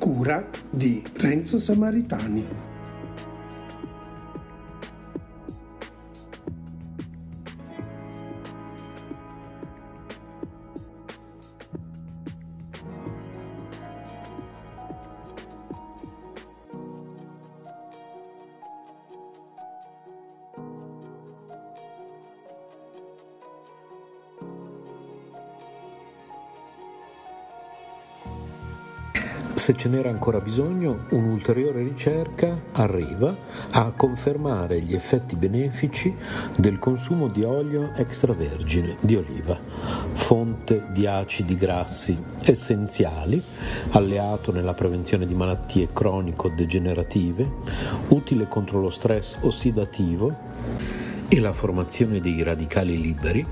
Cura di Renzo Samaritani. Se ce n'era ancora bisogno, un'ulteriore ricerca arriva a confermare gli effetti benefici del consumo di olio extravergine di oliva, fonte di acidi grassi essenziali, alleato nella prevenzione di malattie cronico-degenerative, utile contro lo stress ossidativo e la formazione dei radicali liberi,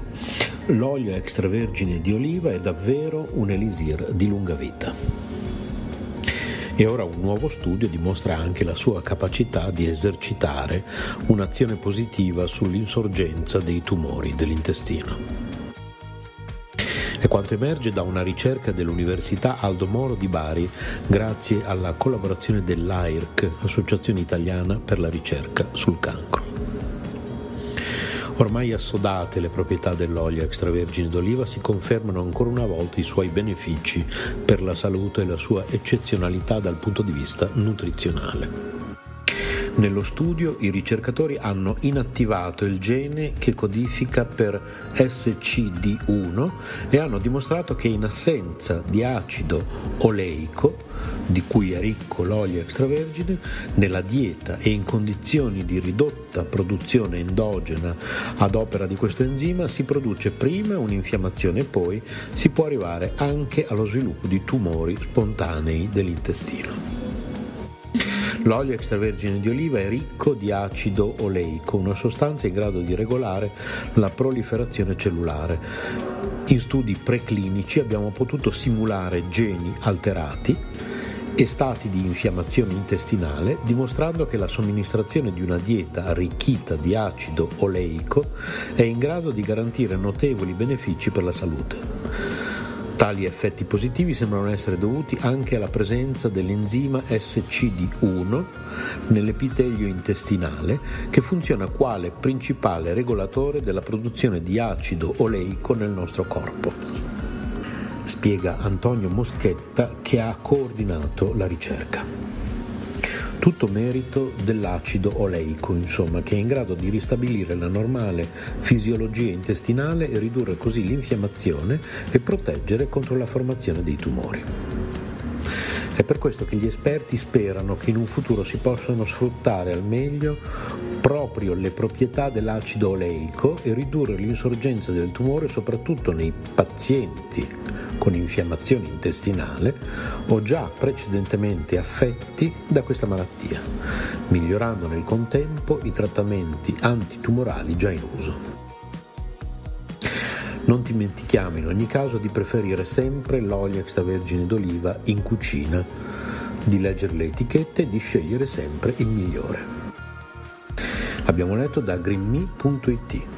l'olio extravergine di oliva è davvero un elisir di lunga vita. E ora un nuovo studio dimostra anche la sua capacità di esercitare un'azione positiva sull'insorgenza dei tumori dell'intestino. È quanto emerge da una ricerca dell'Università Aldo Moro di Bari grazie alla collaborazione dell'AIRC, Associazione Italiana per la ricerca sul cancro. Ormai assodate le proprietà dell'olio extravergine d'oliva si confermano ancora una volta i suoi benefici per la salute e la sua eccezionalità dal punto di vista nutrizionale. Nello studio i ricercatori hanno inattivato il gene che codifica per SCD1 e hanno dimostrato che in assenza di acido oleico, di cui è ricco l'olio extravergine, nella dieta e in condizioni di ridotta produzione endogena ad opera di questo enzima si produce prima un'infiammazione e poi si può arrivare anche allo sviluppo di tumori spontanei dell'intestino. L'olio extravergine di oliva è ricco di acido oleico, una sostanza in grado di regolare la proliferazione cellulare. In studi preclinici abbiamo potuto simulare geni alterati e stati di infiammazione intestinale, dimostrando che la somministrazione di una dieta arricchita di acido oleico è in grado di garantire notevoli benefici per la salute. Tali effetti positivi sembrano essere dovuti anche alla presenza dell'enzima SCD1 nell'epitelio intestinale che funziona quale principale regolatore della produzione di acido oleico nel nostro corpo. Spiega Antonio Moschetta che ha coordinato la ricerca tutto merito dell'acido oleico, insomma, che è in grado di ristabilire la normale fisiologia intestinale e ridurre così l'infiammazione e proteggere contro la formazione dei tumori. È per questo che gli esperti sperano che in un futuro si possano sfruttare al meglio proprio le proprietà dell'acido oleico e ridurre l'insorgenza del tumore soprattutto nei pazienti con infiammazione intestinale o già precedentemente affetti da questa malattia, migliorando nel contempo i trattamenti antitumorali già in uso. Non dimentichiamo in ogni caso di preferire sempre l'olio extravergine d'oliva in cucina, di leggere le etichette e di scegliere sempre il migliore. Abbiamo letto da greenme.it.